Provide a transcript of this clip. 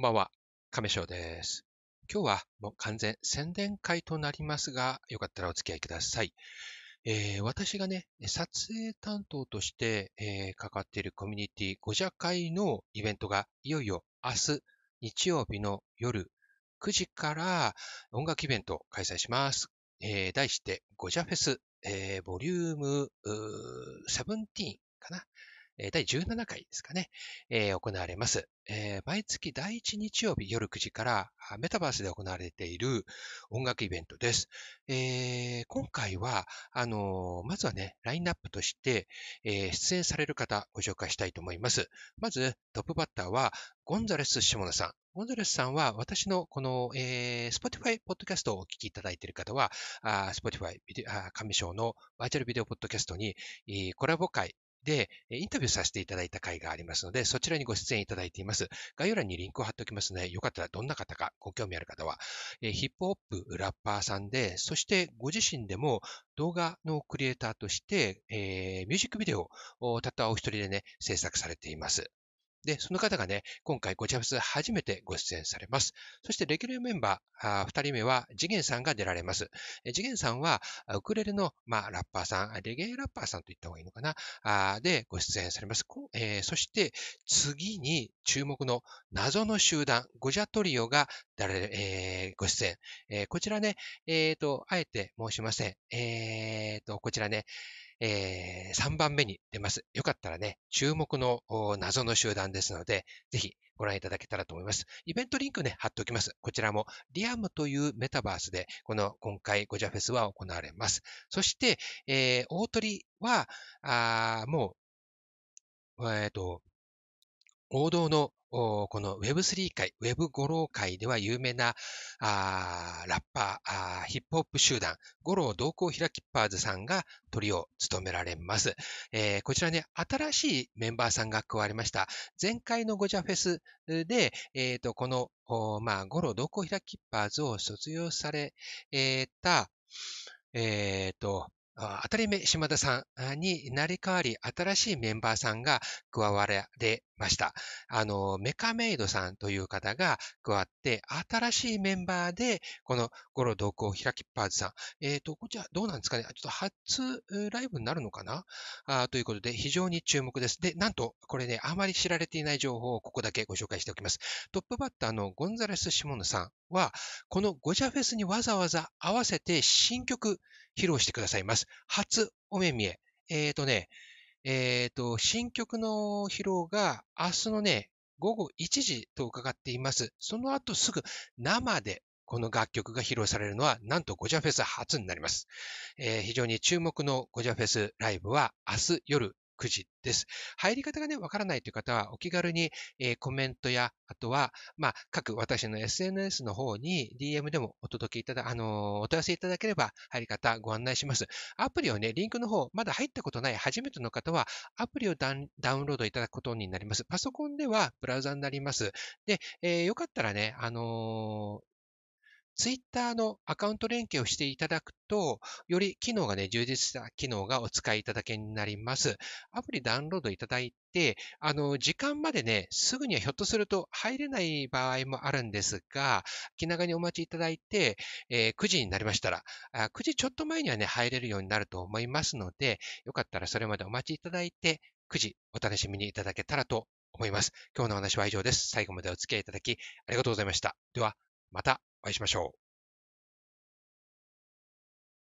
んばんは、亀翔です。今日はもう完全宣伝会となりますが、よかったらお付き合いください。えー、私がね、撮影担当として、えー、関わっているコミュニティ5社会のイベントがいよいよ明日日曜日の夜9時から音楽イベントを開催します。えー、題して5社フェス、えー、ボリューム17かな？第17回ですかね、えー、行われます、えー、毎月第1日曜日夜9時からメタバースで行われている音楽イベントです。えー、今回は、あのまずはね、ラインナップとして、え出演される方ご紹介したいと思います。まず、トップバッターは、ゴンザレス・シモナさん。ゴンザレスさんは、私のこの、えー、Spotify ポッドキャストをお聞きいただいている方は、あ Spotify ビデあ上章のバーチャルビデオポッドキャストに、コラボ会で、インタビューさせていただいた回がありますので、そちらにご出演いただいています。概要欄にリンクを貼っておきますので、よかったらどんな方かご興味ある方は、ヒップホップラッパーさんで、そしてご自身でも動画のクリエイターとして、えー、ミュージックビデオをたったお一人でね、制作されています。で、その方がね、今回ごチャフス初めてご出演されます。そしてレギュラーメンバー、二人目は次元さんが出られます。次元さんは、ウクレレの、まあ、ラッパーさん、レゲエラッパーさんと言った方がいいのかな、あでご出演されます。えー、そして次に注目の謎の集団、ゴジャトリオがえー、ご出演。えー、こちらね、えっ、ー、と、あえて申しません。えっ、と、こちらね、えー、3番目に出ます。よかったらね、注目の謎の集団ですので、ぜひご覧いただけたらと思います。イベントリンクね、貼っておきます。こちらも、リアムというメタバースで、この今回ゴジャフェスは行われます。そして、えー、大鳥は、あもう、えっ、ー、と、王道のこの Web3 界、Web 五郎界では有名なラッパーヒップホップ集団、五郎同行ひらきっぱーずさんがトリを務められます。えー、こちらね、新しいメンバーさんが加わりました。前回のゴジャフェスで、えー、この、まあ、五郎同行ひらきっぱーずを卒業された、え、ー、と、当たり目島田さんに成り代わり新しいメンバーさんが加われました。あの、メカメイドさんという方が加わって、新しいメンバーで、このゴロ同行開きっぱーずさん。えっ、ー、と、こちらどうなんですかね？ちょっと初ライブになるのかな？あということで、非常に注目です。で、なんと、これね、あまり知られていない情報をここだけご紹介しておきます。トップバッターのゴンザレス・シモヌさんは、このゴジャフェスにわざわざ合わせて新曲披露してくださいます。初お目見え。えっ、ー、とね、えっ、ー、と、新曲の披露が明日のね、午後1時と伺っています。その後すぐ生でこの楽曲が披露されるのは、なんとゴジャフェス初になります。えー、非常に注目のゴジャフェスライブは明日夜9時です。入り方がね、わからないという方は、お気軽に、えー、コメントや、あとは、まあ、各私の SNS の方に DM でもお届けいただ、あのー、お問い合わせいただければ、入り方ご案内します。アプリをね、リンクの方、まだ入ったことない初めての方は、アプリをダウンロードいただくことになります。パソコンではブラウザになります。で、えー、よかったらね、あのツイッターのアカウント連携をしていただくと、より機能がね、充実した機能がお使いいただけになります。アプリダウンロードいただいて、あの、時間までね、すぐにはひょっとすると入れない場合もあるんですが、気長にお待ちいただいて、えー、9時になりましたら、9時ちょっと前にはね、入れるようになると思いますので、よかったらそれまでお待ちいただいて、9時お楽しみにいただけたらと思います。今日の話は以上です。最後までお付き合いいただきありがとうございました。では、またお会いしましょう。